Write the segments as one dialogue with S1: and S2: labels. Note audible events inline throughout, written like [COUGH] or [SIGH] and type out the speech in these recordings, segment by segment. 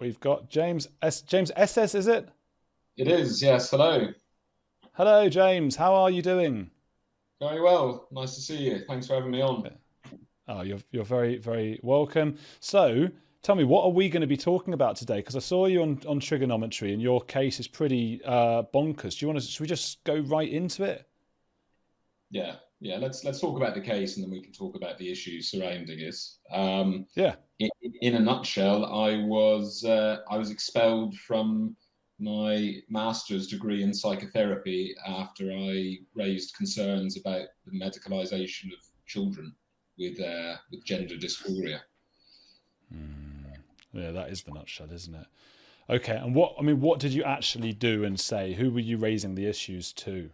S1: we've got James S. James Esses, is it?
S2: It is, yes. Hello.
S1: Hello, James. How are you doing?
S2: Very well. Nice to see you. Thanks for having me on.
S1: Oh, you're you're very very welcome. So, tell me, what are we going to be talking about today? Because I saw you on on Triggernometry, and your case is pretty uh, bonkers. Do you want to? Should we just go right into it?
S2: Yeah, yeah. Let's let's talk about the case, and then we can talk about the issues surrounding it. Um,
S1: yeah.
S2: In, in, a nutshell, I was uh, I was expelled from my master's degree in psychotherapy after I raised concerns about the medicalization of children with uh, with gender dysphoria.
S1: Mm. Yeah, that is the nutshell, isn't it? Okay, and what I mean, what did you actually do and say? Who were you raising the issues to?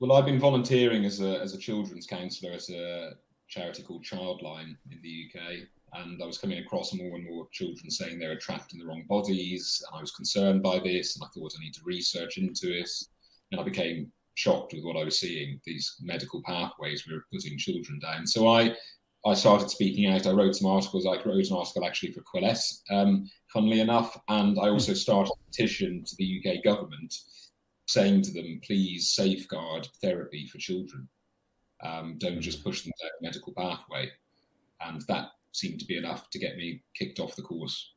S2: Well, I've been volunteering as a as a children's counsellor at a charity called Childline in the UK, and I was coming across more and more children saying they were trapped in the wrong bodies, and I was concerned by this, and I thought I need to research into it, and I became shocked with what I was seeing. These medical pathways we were putting children down. So I I started speaking out. I wrote some articles. I wrote an article actually for Quillette, um, funnily enough, and I also started a petition to the UK government saying to them, please safeguard therapy for children. Um, don't just push them down a medical pathway. And that seemed to be enough to get me kicked off the course.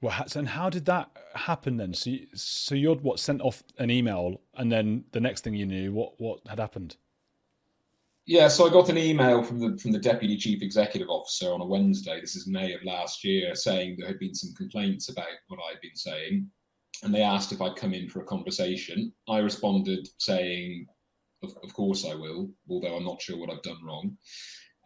S1: Well, and how did that happen then? So, you, so you're what sent off an email, and then the next thing you knew, what what had happened?
S2: Yeah, so I got an email from the from the deputy chief executive officer on a Wednesday. This is May of last year, saying there had been some complaints about what I'd been saying, and they asked if I'd come in for a conversation. I responded saying, "Of, of course I will," although I'm not sure what I've done wrong.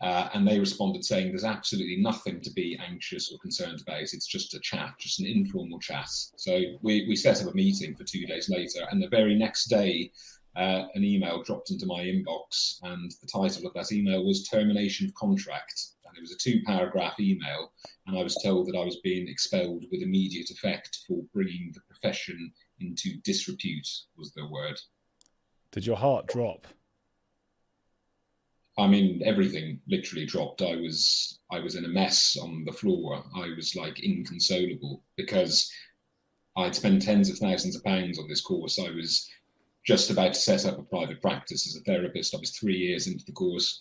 S2: Uh, and they responded saying there's absolutely nothing to be anxious or concerned about. It's just a chat, just an informal chat. So we, we set up a meeting for two days later. And the very next day, uh, an email dropped into my inbox. And the title of that email was Termination of Contract. And it was a two paragraph email. And I was told that I was being expelled with immediate effect for bringing the profession into disrepute, was the word.
S1: Did your heart drop?
S2: I mean, everything literally dropped. I was I was in a mess on the floor. I was like inconsolable because I'd spent tens of thousands of pounds on this course. I was just about to set up a private practice as a therapist. I was three years into the course,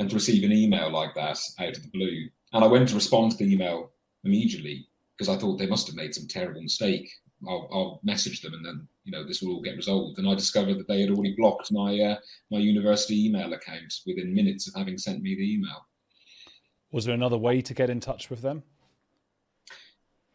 S2: and to receive an email like that out of the blue, and I went to respond to the email immediately because I thought they must have made some terrible mistake. I'll, I'll, message them and then you know this will all get resolved. And I discovered that they had already blocked my uh, my university email account within minutes of having sent me the email.
S1: Was there another way to get in touch with them?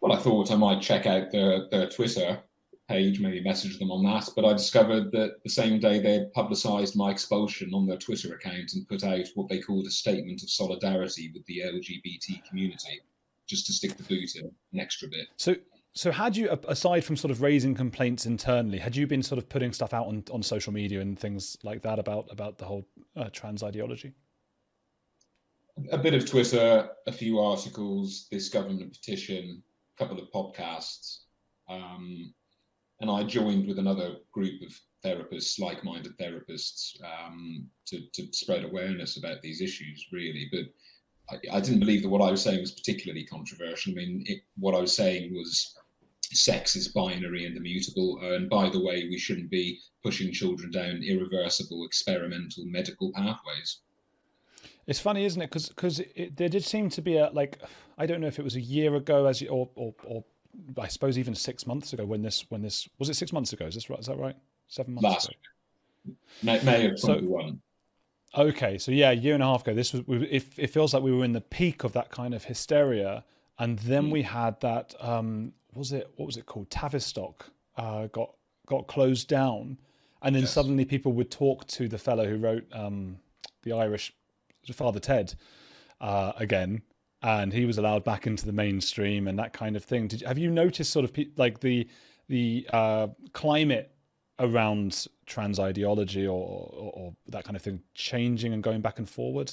S2: Well, I thought I might check out their their Twitter page, maybe message them on that. But I discovered that the same day they had publicised my expulsion on their Twitter account and put out what they called a statement of solidarity with the LGBT community, just to stick the boot in an extra bit.
S1: So so, had you, aside from sort of raising complaints internally, had you been sort of putting stuff out on, on social media and things like that about about the whole uh, trans ideology?
S2: A bit of Twitter, a few articles, this government petition, a couple of podcasts, um, and I joined with another group of therapists, like-minded therapists, um, to to spread awareness about these issues. Really, but. I, I didn't believe that what I was saying was particularly controversial. I mean, it, what I was saying was sex is binary and immutable. And by the way, we shouldn't be pushing children down irreversible experimental medical pathways.
S1: It's funny, isn't it? Because because there did seem to be a like I don't know if it was a year ago as or or, or I suppose even six months ago when this when this was it six months ago? Is this right? Is that right? Seven months Last ago.
S2: May, May of twenty one.
S1: So, okay, so yeah, a year and a half ago, this was. It, it feels like we were in the peak of that kind of hysteria, and then mm. we had that um, was it what was it called Tavistock uh, got got closed down, and then yes. suddenly people would talk to the fellow who wrote um, the Irish Father Ted uh, again, and he was allowed back into the mainstream and that kind of thing. Did have you noticed sort of pe- like the the uh, climate around trans ideology or, or, or that kind of thing changing and going back and forward?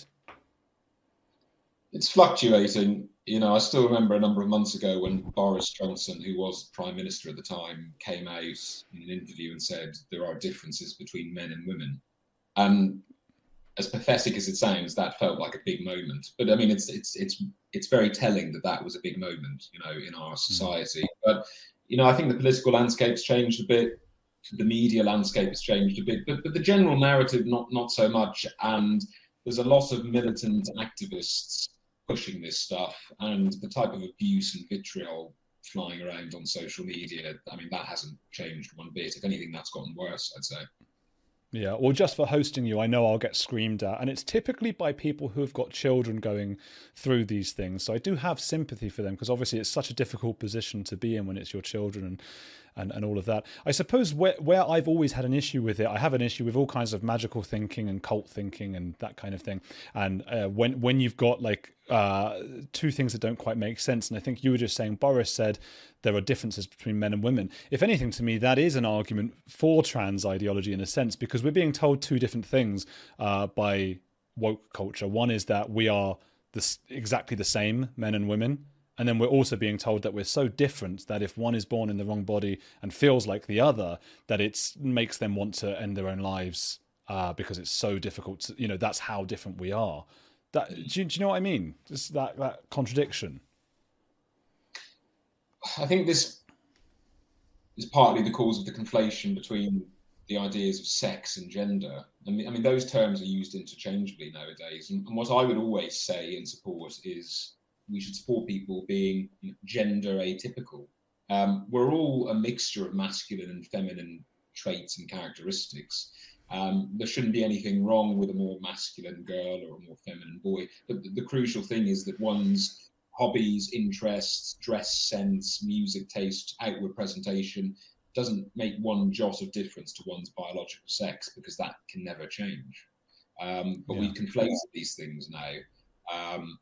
S2: It's fluctuating you know, I still remember a number of months ago when Boris Johnson, who was prime minister at the time, came out in an interview and said there are differences between men and women. And as pathetic as it sounds, that felt like a big moment. But I mean, it's it's it's it's very telling that that was a big moment, you know, in our hmm. society. But you know, I think the political landscape's changed a bit. The media landscape has changed a bit, but, but the general narrative not not so much. And there's a lot of militant activists pushing this stuff, and the type of abuse and vitriol flying around on social media. I mean, that hasn't changed one bit. If anything, that's gotten worse. I'd say.
S1: Yeah, well, just for hosting you, I know I'll get screamed at. And it's typically by people who have got children going through these things. So I do have sympathy for them because obviously it's such a difficult position to be in when it's your children and, and, and all of that. I suppose where, where I've always had an issue with it, I have an issue with all kinds of magical thinking and cult thinking and that kind of thing. And uh, when, when you've got like uh, two things that don't quite make sense, and I think you were just saying, Boris said there are differences between men and women. If anything, to me, that is an argument for trans ideology in a sense, because we're being told two different things uh, by woke culture. One is that we are this, exactly the same, men and women. And then we're also being told that we're so different that if one is born in the wrong body and feels like the other, that it makes them want to end their own lives uh, because it's so difficult. To, you know, that's how different we are. That do you, do you know what I mean? Just that that contradiction.
S2: I think this is partly the cause of the conflation between the ideas of sex and gender. I mean, I mean those terms are used interchangeably nowadays. And, and, what I would always say in support is we should support people being gender atypical. Um, we're all a mixture of masculine and feminine traits and characteristics. Um, there shouldn't be anything wrong with a more masculine girl or a more feminine boy. But the, the crucial thing is that one's hobbies, interests, dress sense, music taste, outward presentation doesn't make one jot of difference to one's biological sex because that can never change. Um, but yeah. we've conflated these things now. Um,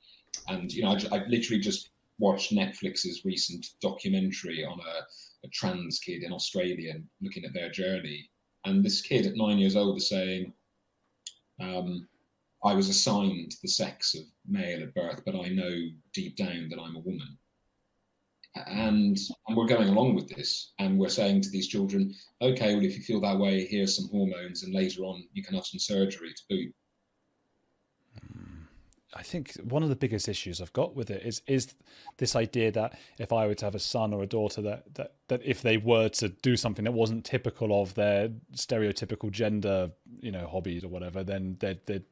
S2: and, you know, I, I, literally just watched Netflix's recent documentary on a, a trans kid in Australia and looking at their journey. And this kid at nine years old is saying, um, I was assigned the sex of male at birth, but I know deep down that I'm a woman. And, and we're going along with this, and we're saying to these children, okay, well, if you feel that way, here's some hormones, and later on you can have some surgery to boot.
S1: I think one of the biggest issues I've got with it is is this idea that if I were to have a son or a daughter, that that that if they were to do something that wasn't typical of their stereotypical gender, you know, hobbies or whatever, then they'd they'd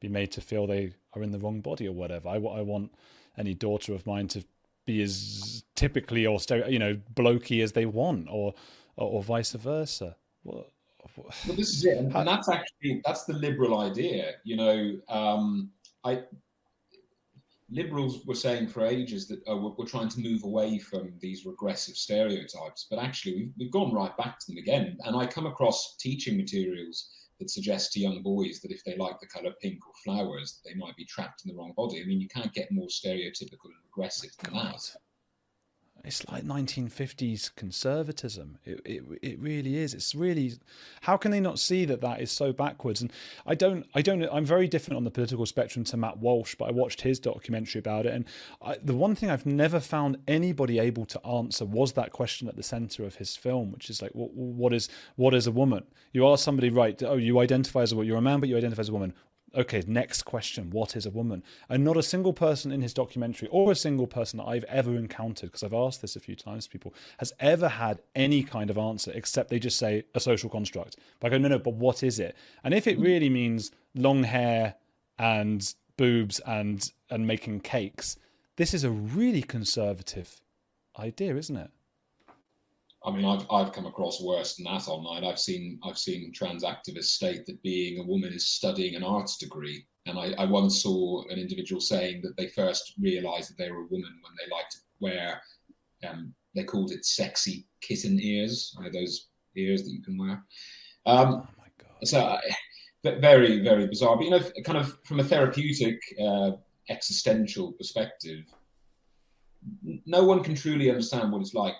S1: be made to feel they are in the wrong body or whatever. I, I want any daughter of mine to be as typically or stereo, you know, blokey as they want, or or, or vice versa.
S2: Well, well, this is it, and, and that's actually that's the liberal idea. You know, um, I liberals were saying for ages that oh, we're, we're, trying to move away from these regressive stereotypes, but actually we've, we've gone right back to them again. And I come across teaching materials that suggest to young boys that if they like the color pink or flowers, they might be trapped in the wrong body. I mean, you can't get more stereotypical and regressive than that.
S1: It's like 1950s conservatism. It, it it really is. It's really how can they not see that that is so backwards? And I don't I don't I'm very different on the political spectrum to Matt Walsh, but I watched his documentary about it, and I, the one thing I've never found anybody able to answer was that question at the center of his film, which is like, what, what is what is a woman? You ask somebody, right? Oh, you identify as a. You're a man, but you identify as a woman okay, next question, what is a woman? And not a single person in his documentary or a single person that I've ever encountered, because I've asked this a few times people, has ever had any kind of answer except they just say a social construct. But I go, no, no, but what is it? And if it hmm. really means long hair and boobs and and making cakes, this is a really conservative idea, isn't it?
S2: I mean, I've I've come across worse than that online. I've seen I've seen trans activists state that being a woman is studying an arts degree, and I, I once saw an individual saying that they first realised that they were a woman when they liked to wear, um, they called it sexy kitten ears, those ears that you can wear. Um, oh my god! So uh, very very bizarre, but you know, kind of from a therapeutic uh, existential perspective, no one can truly understand what it's like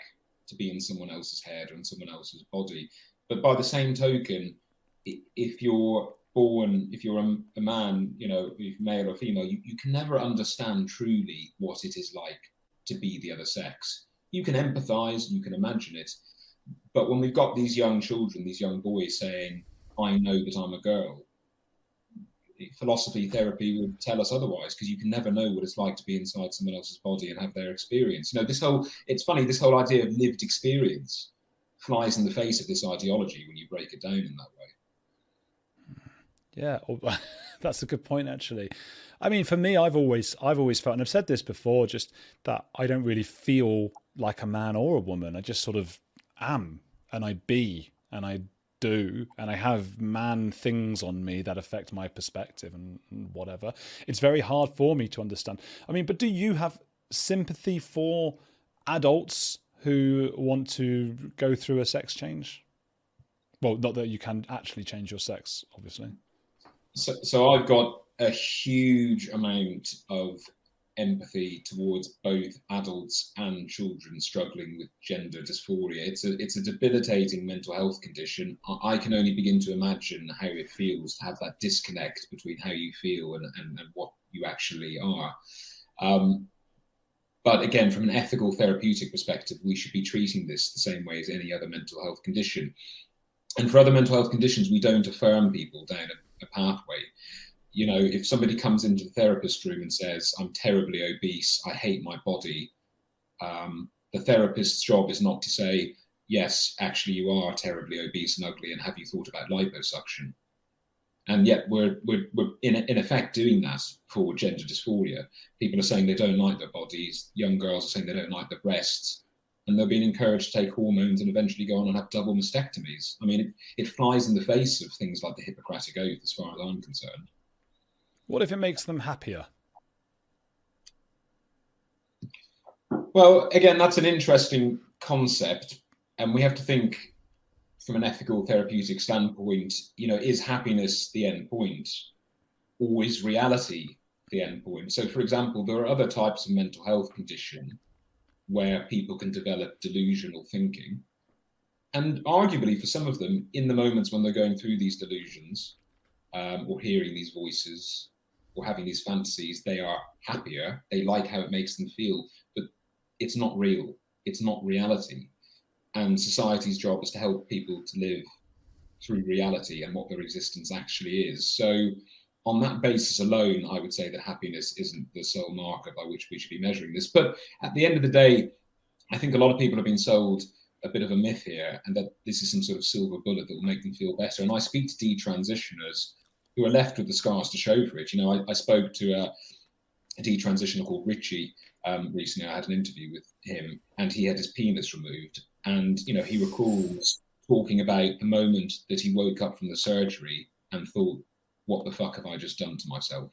S2: to be in someone else's head or in someone else's body. But by the same token, if you're born, if you're a, a man, you know, male or female, you, you can never understand truly what it is like to be the other sex. You can empathize, you can imagine it. But when we've got these young children, these young boys saying, I know that I'm a girl, philosophy therapy would tell us otherwise because you can never know what it's like to be inside someone else's body and have their experience. You know this whole it's funny this whole idea of lived experience flies in the face of this ideology when you break it down in that way.
S1: Yeah [LAUGHS] that's a good point actually. I mean for me i've always i've always felt and i've said this before just that i don't really feel like a man or a woman. I just sort of am and i be and i do and I have man things on me that affect my perspective and, whatever. It's very hard for me to understand. I mean, but do you have sympathy for adults who want to go through a sex change? Well, not that you can actually change your sex, obviously.
S2: So, so I've got a huge amount of empathy towards both adults and children struggling with gender dysphoria. It's a it's a debilitating mental health condition. I can only begin to imagine how it feels to have that disconnect between how you feel and, and, and what you actually are. Um, but again, from an ethical therapeutic perspective, we should be treating this the same way as any other mental health condition. And for other mental health conditions, we don't affirm people down a, a pathway you know, if somebody comes into the therapist room and says, I'm terribly obese, I hate my body, um, the therapist's job is not to say, yes, actually, you are terribly obese and ugly, and have you thought about liposuction? And yet, we're, we're, we're in, in effect doing that for gender dysphoria. People are saying they don't like their bodies, young girls are saying they don't like their breasts, and they're being encouraged to take hormones and eventually go on and have double mastectomies. I mean, it, it flies in the face of things like the Hippocratic Oath, as far as I'm concerned.
S1: What if it makes them happier?
S2: Well, again, that's an interesting concept, and we have to think from an ethical therapeutic standpoint. You know, is happiness the end point, or is reality the end point? So, for example, there are other types of mental health condition where people can develop delusional thinking, and arguably for some of them, in the moments when they're going through these delusions um, or hearing these voices, or having these fantasies, they are happier. They like how it makes them feel, but it's not real. It's not reality. And society's job is to help people to live through reality and what their existence actually is. So, on that basis alone, I would say that happiness isn't the sole marker by which we should be measuring this. But at the end of the day, I think a lot of people have been sold a bit of a myth here and that this is some sort of silver bullet that will make them feel better. And I speak to detransitioners who are left with the scars to show for it. You know, I, I spoke to a, a detransitioner called Richie um, recently. I had an interview with him, and he had his penis removed. And you know, he recalls talking about the moment that he woke up from the surgery and thought, "What the fuck have I just done to myself?"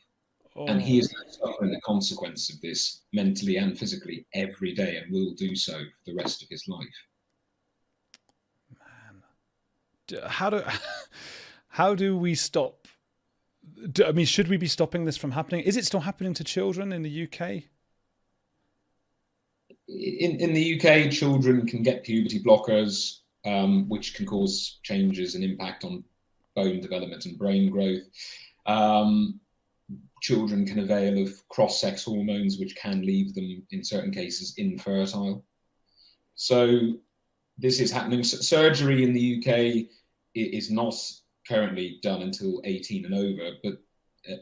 S2: Oh. And he is oh. suffering the consequence of this mentally and physically every day, and will do so for the rest of his life.
S1: Man, how do [LAUGHS] how do we stop I mean, should we be stopping this from happening? Is it still happening to children in the UK?
S2: In in the UK, children can get puberty blockers, um, which can cause changes and impact on bone development and brain growth. Um, children can avail of cross-sex hormones, which can leave them, in certain cases, infertile. So this is happening. surgery in the UK is not currently done until 18 and over, but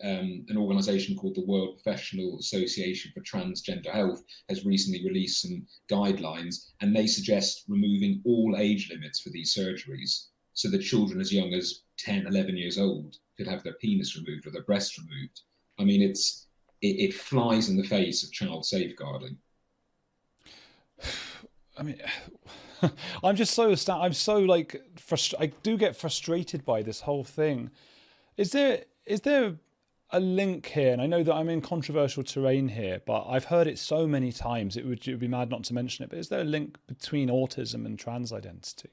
S2: um, an organization called the World Professional Association for Transgender Health has recently released some guidelines and they suggest removing all age limits for these surgeries so that children as young as 10, 11 years old could have their penis removed or their breast removed. I mean, it's it, it flies in the face of child safeguarding. [SIGHS] [SIGHS] [SIGHS]
S1: I mean, [SIGHS] I'm just so I'm so like frustrated. I do get frustrated by this whole thing. Is there is there a link here? And I know that I'm in controversial terrain here, but I've heard it so many times. It would, it would be mad not to mention it. But is there a link between autism and trans identity?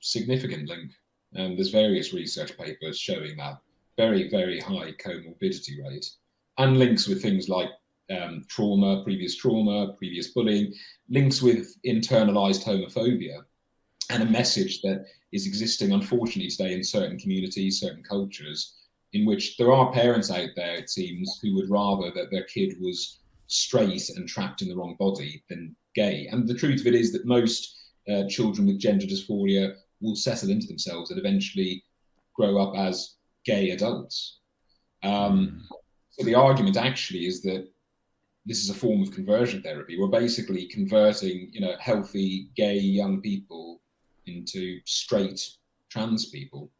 S2: Significant link. And there's various research papers showing that very very high comorbidity rate, and links with things like um, trauma, previous trauma, previous bullying, links with internalized homophobia, and a message that is existing, unfortunately, today in certain communities, certain cultures, in which there are parents out there, it seems, who would rather that their kid was straight and trapped in the wrong body than gay. And the truth of it is that most uh, children with gender dysphoria will settle into themselves and eventually grow up as gay adults. Um, so the argument actually is that this is a form of conversion therapy. We're basically converting, you know, healthy gay young people into straight trans people.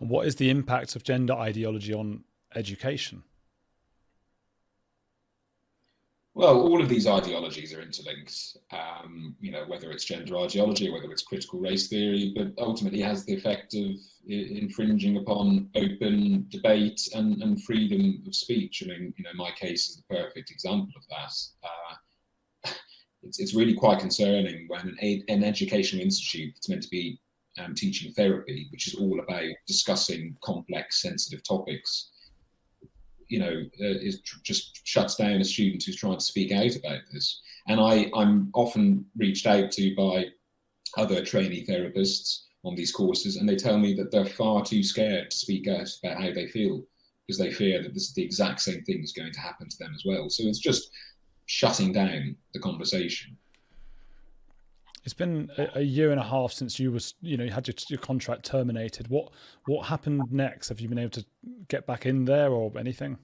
S1: And what is the impact of gender ideology on education?
S2: Well, all of these ideologies are interlinked. Um, you know, whether it's gender ideology whether it's critical race theory, but ultimately has the effect of infringing upon open debate and, and freedom of speech. I mean, you know, my case is the perfect example of that. Uh, it's, it's really quite concerning when an, an educational institute that's meant to be um, teaching therapy, which is all about discussing complex, sensitive topics, you know, uh, is tr- just shuts down a student who's trying to speak out about this. And I, I'm often reached out to by other trainee therapists on these courses, and they tell me that they're far too scared to speak out about how they feel because they fear that this is the exact same thing is going to happen to them as well. So it's just shutting down the conversation.
S1: It's been a, a, year and a half since you was, you know, you had your, your contract terminated. What what happened next? Have you been able to get back in there or anything?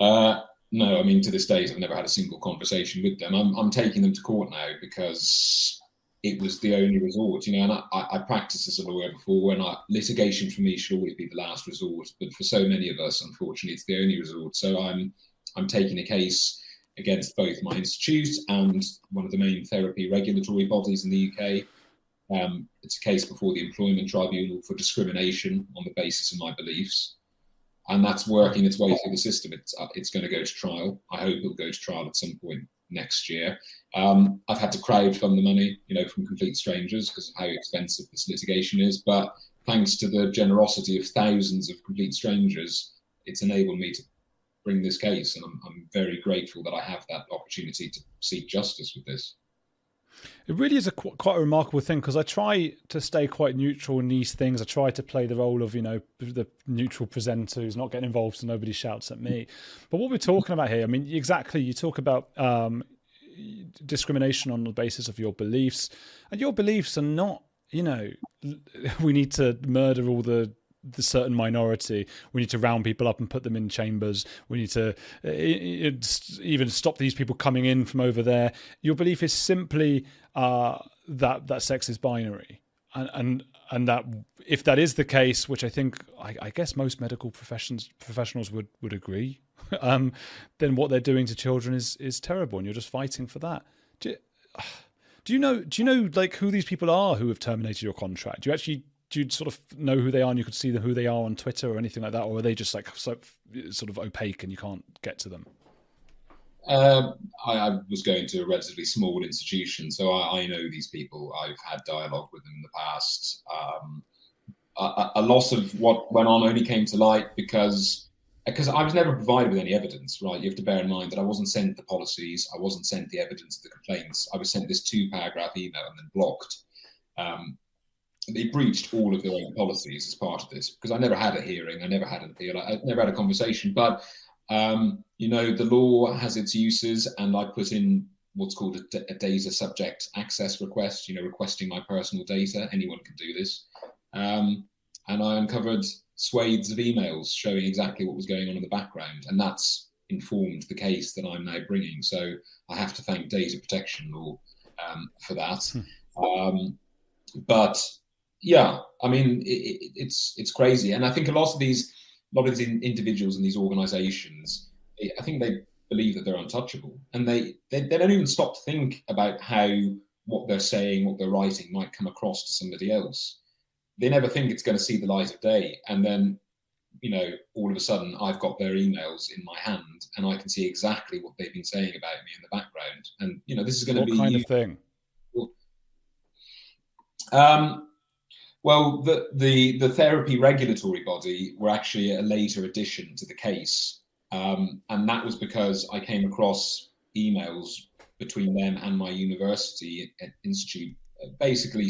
S2: Uh, no, I mean to this day, I've never had a single conversation with them. I'm I'm taking them to court now because it was the only resort, you know. And I, I practiced as a lawyer before, and I, litigation for me should always be the last resort. But for so many of us, unfortunately, it's the only resort. So I'm I'm taking a case against both my institute and one of the main therapy regulatory bodies in the UK. Um, it's a case before the Employment Tribunal for discrimination on the basis of my beliefs. And that's working its way through the system. It's, uh, it's going to go to trial. I hope it'll go to trial at some point next year. Um, I've had to crowdfund the money, you know, from complete strangers because of how expensive this litigation is. But thanks to the generosity of thousands of complete strangers, it's enabled me to bring this case, and I'm, I'm very grateful that I have that opportunity to seek justice with this.
S1: It really is a quite a remarkable thing because I try to stay quite neutral in these things. I try to play the role of you know the neutral presenter who's not getting involved so nobody shouts at me. But what we're talking about here, I mean, exactly. You talk about um, discrimination on the basis of your beliefs, and your beliefs are not. You know, we need to murder all the the certain minority. We need to round people up and put them in chambers. We need to uh, even stop these people coming in from over there. Your belief is simply uh, that that sex is binary, and and and that if that is the case, which I think I, I guess most medical professions professionals would would agree, [LAUGHS] um, then what they're doing to children is is terrible, and you're just fighting for that. Do you, [SIGHS] do you know? Do you know like who these people are who have terminated your contract? Do you actually do you sort of know who they are and you could see who they are on Twitter or anything like that, or are they just like so, sort of opaque and you can't get to them?
S2: Um, I, I, was going to a relatively small institution, so I, I, know these people. I've had dialogue with them in the past. Um, a, a lot of what went on only came to light because because I was never provided with any evidence, right? You have to bear in mind that I wasn't sent the policies, I wasn't sent the evidence of the complaints. I was sent this two paragraph email and then blocked. Um, they breached all of their own policies as part of this because I never had a hearing, I never had an appeal, I never had a conversation. But um, you know, the law has its uses, and I put in what's called a, a, data subject access request. You know, requesting my personal data. Anyone can do this, um, and I uncovered swathes of emails showing exactly what was going on in the background, and that's informed the case that I'm now bringing. So I have to thank data protection law um, for that. Hmm. Um, but yeah, I mean, it, it's it's crazy, and I think a lot of these, a lot of these individuals and these organisations, I think they believe that they're untouchable, and they, they they don't even stop to think about how what they're saying, what they're writing, might come across to somebody else. They never think it's going to see the light of day, and then you know, all of a sudden I've got their emails in my hand and I can see exactly what they've been saying about me in the background. And you know, this is going to
S1: be kind of thing.
S2: Um, well, the, the, the therapy regulatory body were actually a later addition to the case. Um, and that was because I came across emails between them and my university institute, basically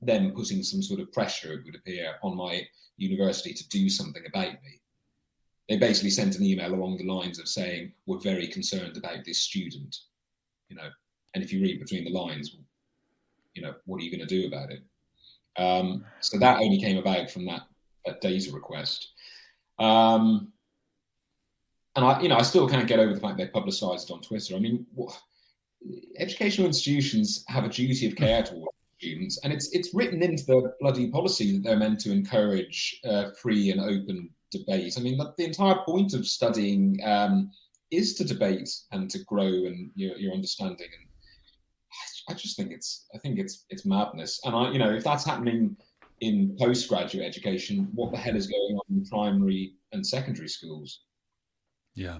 S2: them putting some sort of pressure, it would appear, on my university to do something about me. They basically sent an email along the lines of saying, We're very concerned about this student. You know, and if you read between the lines, you know, what are you going to do about it? Um, so that only came about from that at data request. Um, and I, you know, I still can't get over the fact they publicised on Twitter. I mean, what, educational institutions have a duty of care towards students, and it's it's written into the bloody policy that they're meant to encourage uh, free and open debate. I mean, the, the entire point of studying um, is to debate and to grow and your, your understanding. And I, just think it's I think it's it's madness. And I, you know, if that's happening in postgraduate education, what the hell is going on in primary and secondary schools?
S1: Yeah,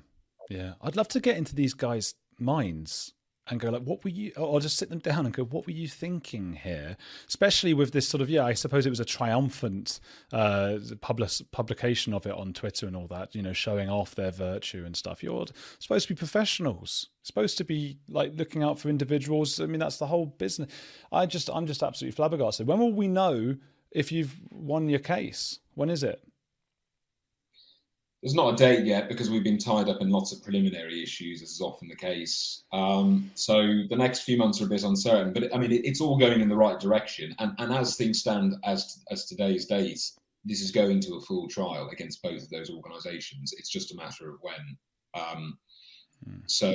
S1: yeah. I'd love to get into these guys' minds and go like, what were you? Or just sit them down and go, what were you thinking here? Especially with this sort of yeah, I suppose it was a triumphant uh, public, publication of it on Twitter and all that. You know, showing off their virtue and stuff. You're supposed to be professionals, supposed to be like looking out for individuals. I mean, that's the whole business. I just, I'm just absolutely flabbergasted. When will we know if you've won your case? When is it?
S2: There's not a date yet because we've been tied up in lots of preliminary issues, as is often the case. Um, so the next few months are a bit uncertain, but I mean, it, it's all going in the right direction. And, and as things stand, as as today's date, this is going to a full trial against both of those organisations. It's just a matter of when. Um, hmm. So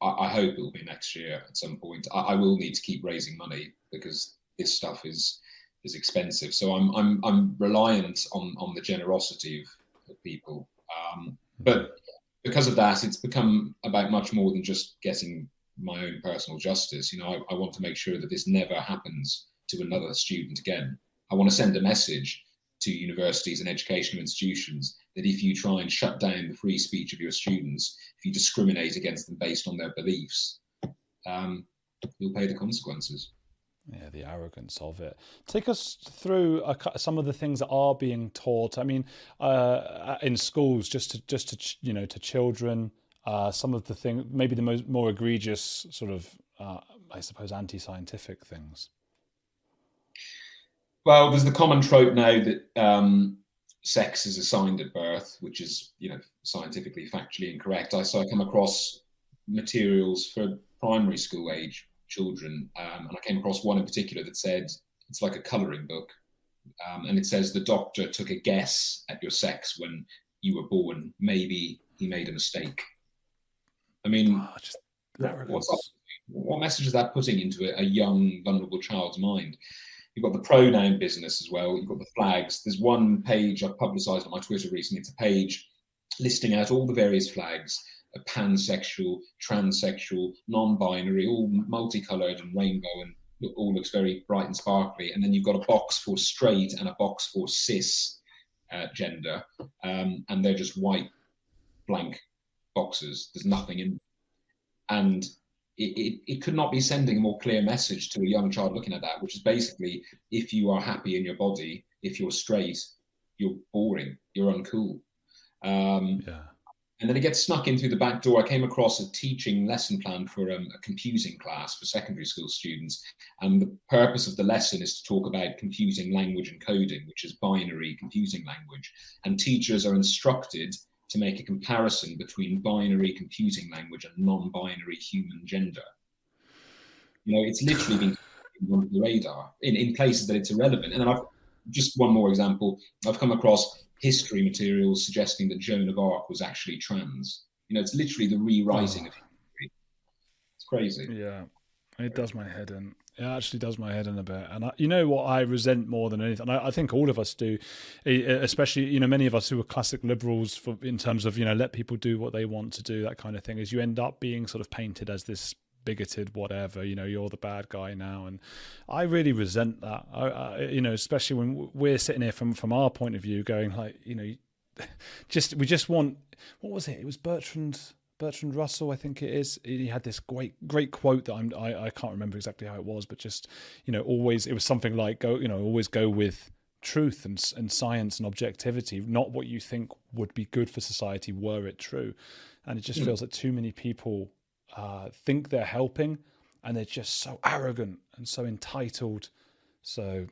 S2: I, I, hope it will be next year at some point. I, I will need to keep raising money because this stuff is is expensive. So I'm I'm I'm reliant on on the generosity of, of people um, but because of that, it's become about much more than just getting my own personal justice. You know, I, I want to make sure that this never happens to another student again. I want to send a message to universities and educational institutions that if you try and shut down the free speech of your students, if you discriminate against them based on their beliefs, um, you'll pay the consequences.
S1: Yeah, the arrogance of it. Take us through some of the things that are being taught. I mean, uh, in schools, just to just to you know to children. Uh, some of the thing, maybe the most more egregious sort of, uh, I suppose, anti-scientific things.
S2: Well, there's the common trope now that um, sex is assigned at birth, which is you know scientifically factually incorrect. I so I come across materials for primary school age children. Um, and I came across one in particular that said it's like a coloring book. Um, and it says the doctor took a guess at your sex when you were born. Maybe he made a mistake. I mean, oh, what message is that putting into a, a young, vulnerable child's mind? You've got the pronoun business as well. You've got the flags. There's one page I've publicized on my Twitter recently. It's a page listing out all the various flags pansexual, transsexual, non-binary, all multicolored and rainbow and all looks very bright and sparkly. And then you've got a box for straight and a box for cis uh, gender, um, and they're just white blank boxes. There's nothing in, and it, it, it could not be sending a more clear message to a young child looking at that, which is basically if you are happy in your body, if you're straight, you're boring, you're uncool. Um, yeah. And then it gets snuck in through the back door. I came across a teaching lesson plan for um, a computing class for secondary school students. And the purpose of the lesson is to talk about computing language and coding, which is binary computing language. And teachers are instructed to make a comparison between binary computing language and non binary human gender. You know, it's literally been [LAUGHS] on the radar in, in places that it's irrelevant. And then I've just one more example. I've come across history materials suggesting that Joan of Arc was actually trans. You know, it's literally the rewriting of history. It's crazy.
S1: Yeah, it does my head in. It actually does my head in a bit. And I, you know what I resent more than anything, I, I, think all of us do, especially, you know, many of us who are classic liberals for, in terms of, you know, let people do what they want to do, that kind of thing, is you end up being sort of painted as this bigoted whatever you know you're the bad guy now. And i really resent that. I, I, you know especially when we're sitting here from from our point of view going like you know [LAUGHS] just we just want what was it? It was bertrand bertrand russell i think it is. He had this great great quote that i'm I, I can't remember exactly how it was but just you know always it was something like go you know always go with truth and and science and objectivity not what you think would be good for society were it true. And it just mm. feels like too many people uh, think they're helping, and they're just so arrogant and so entitled. So,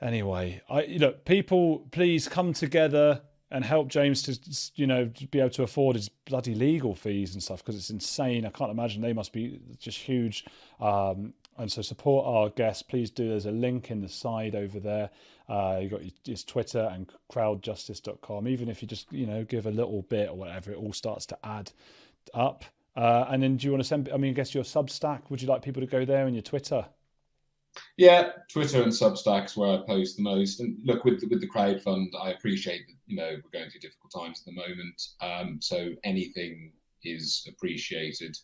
S1: anyway, I you know, people, please come together and help James to you know be able to afford his bloody legal fees and stuff because it's insane. I can't imagine they must be just huge. Um, and so support our guests. Please do. There's a link in the side over there. Uh, you got his Twitter and crowdjustice.com. Even if you just you know give a little bit or whatever, it all starts to add up. Uh, and then do you want to send? I mean, I guess your Substack. Would you like people to go there and your Twitter?
S2: Yeah, Twitter and Substack is where I post the most. And look, with the, with the crowd fund, I appreciate that you know we're going through difficult times at the moment. Um, so anything is appreciated.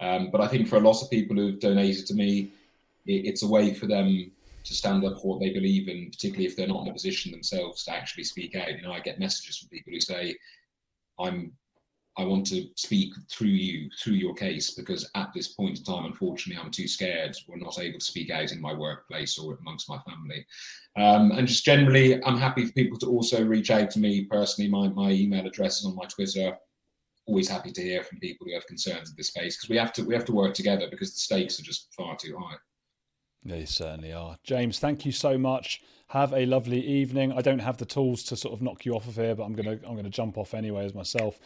S2: Um, but I think for a lot of people who've donated to me, it, it's a way for them to stand up for what they believe in, particularly if they're not in a position themselves to actually speak out. You know, I get messages from people who say, "I'm, I want to speak through you, through your case, because at this point in time, unfortunately, I'm too scared or not able to speak out in my workplace or amongst my family." Um, and just generally, I'm happy for people to also reach out to me personally. My my email address is on my Twitter always happy to hear from people who have concerns in this space because we have to we have to work together because the stakes are just far too high.
S1: They certainly are. James, thank you so much. Have a lovely evening. I don't have the tools to sort of knock you off of here, but I'm gonna I'm gonna jump off anyway as myself.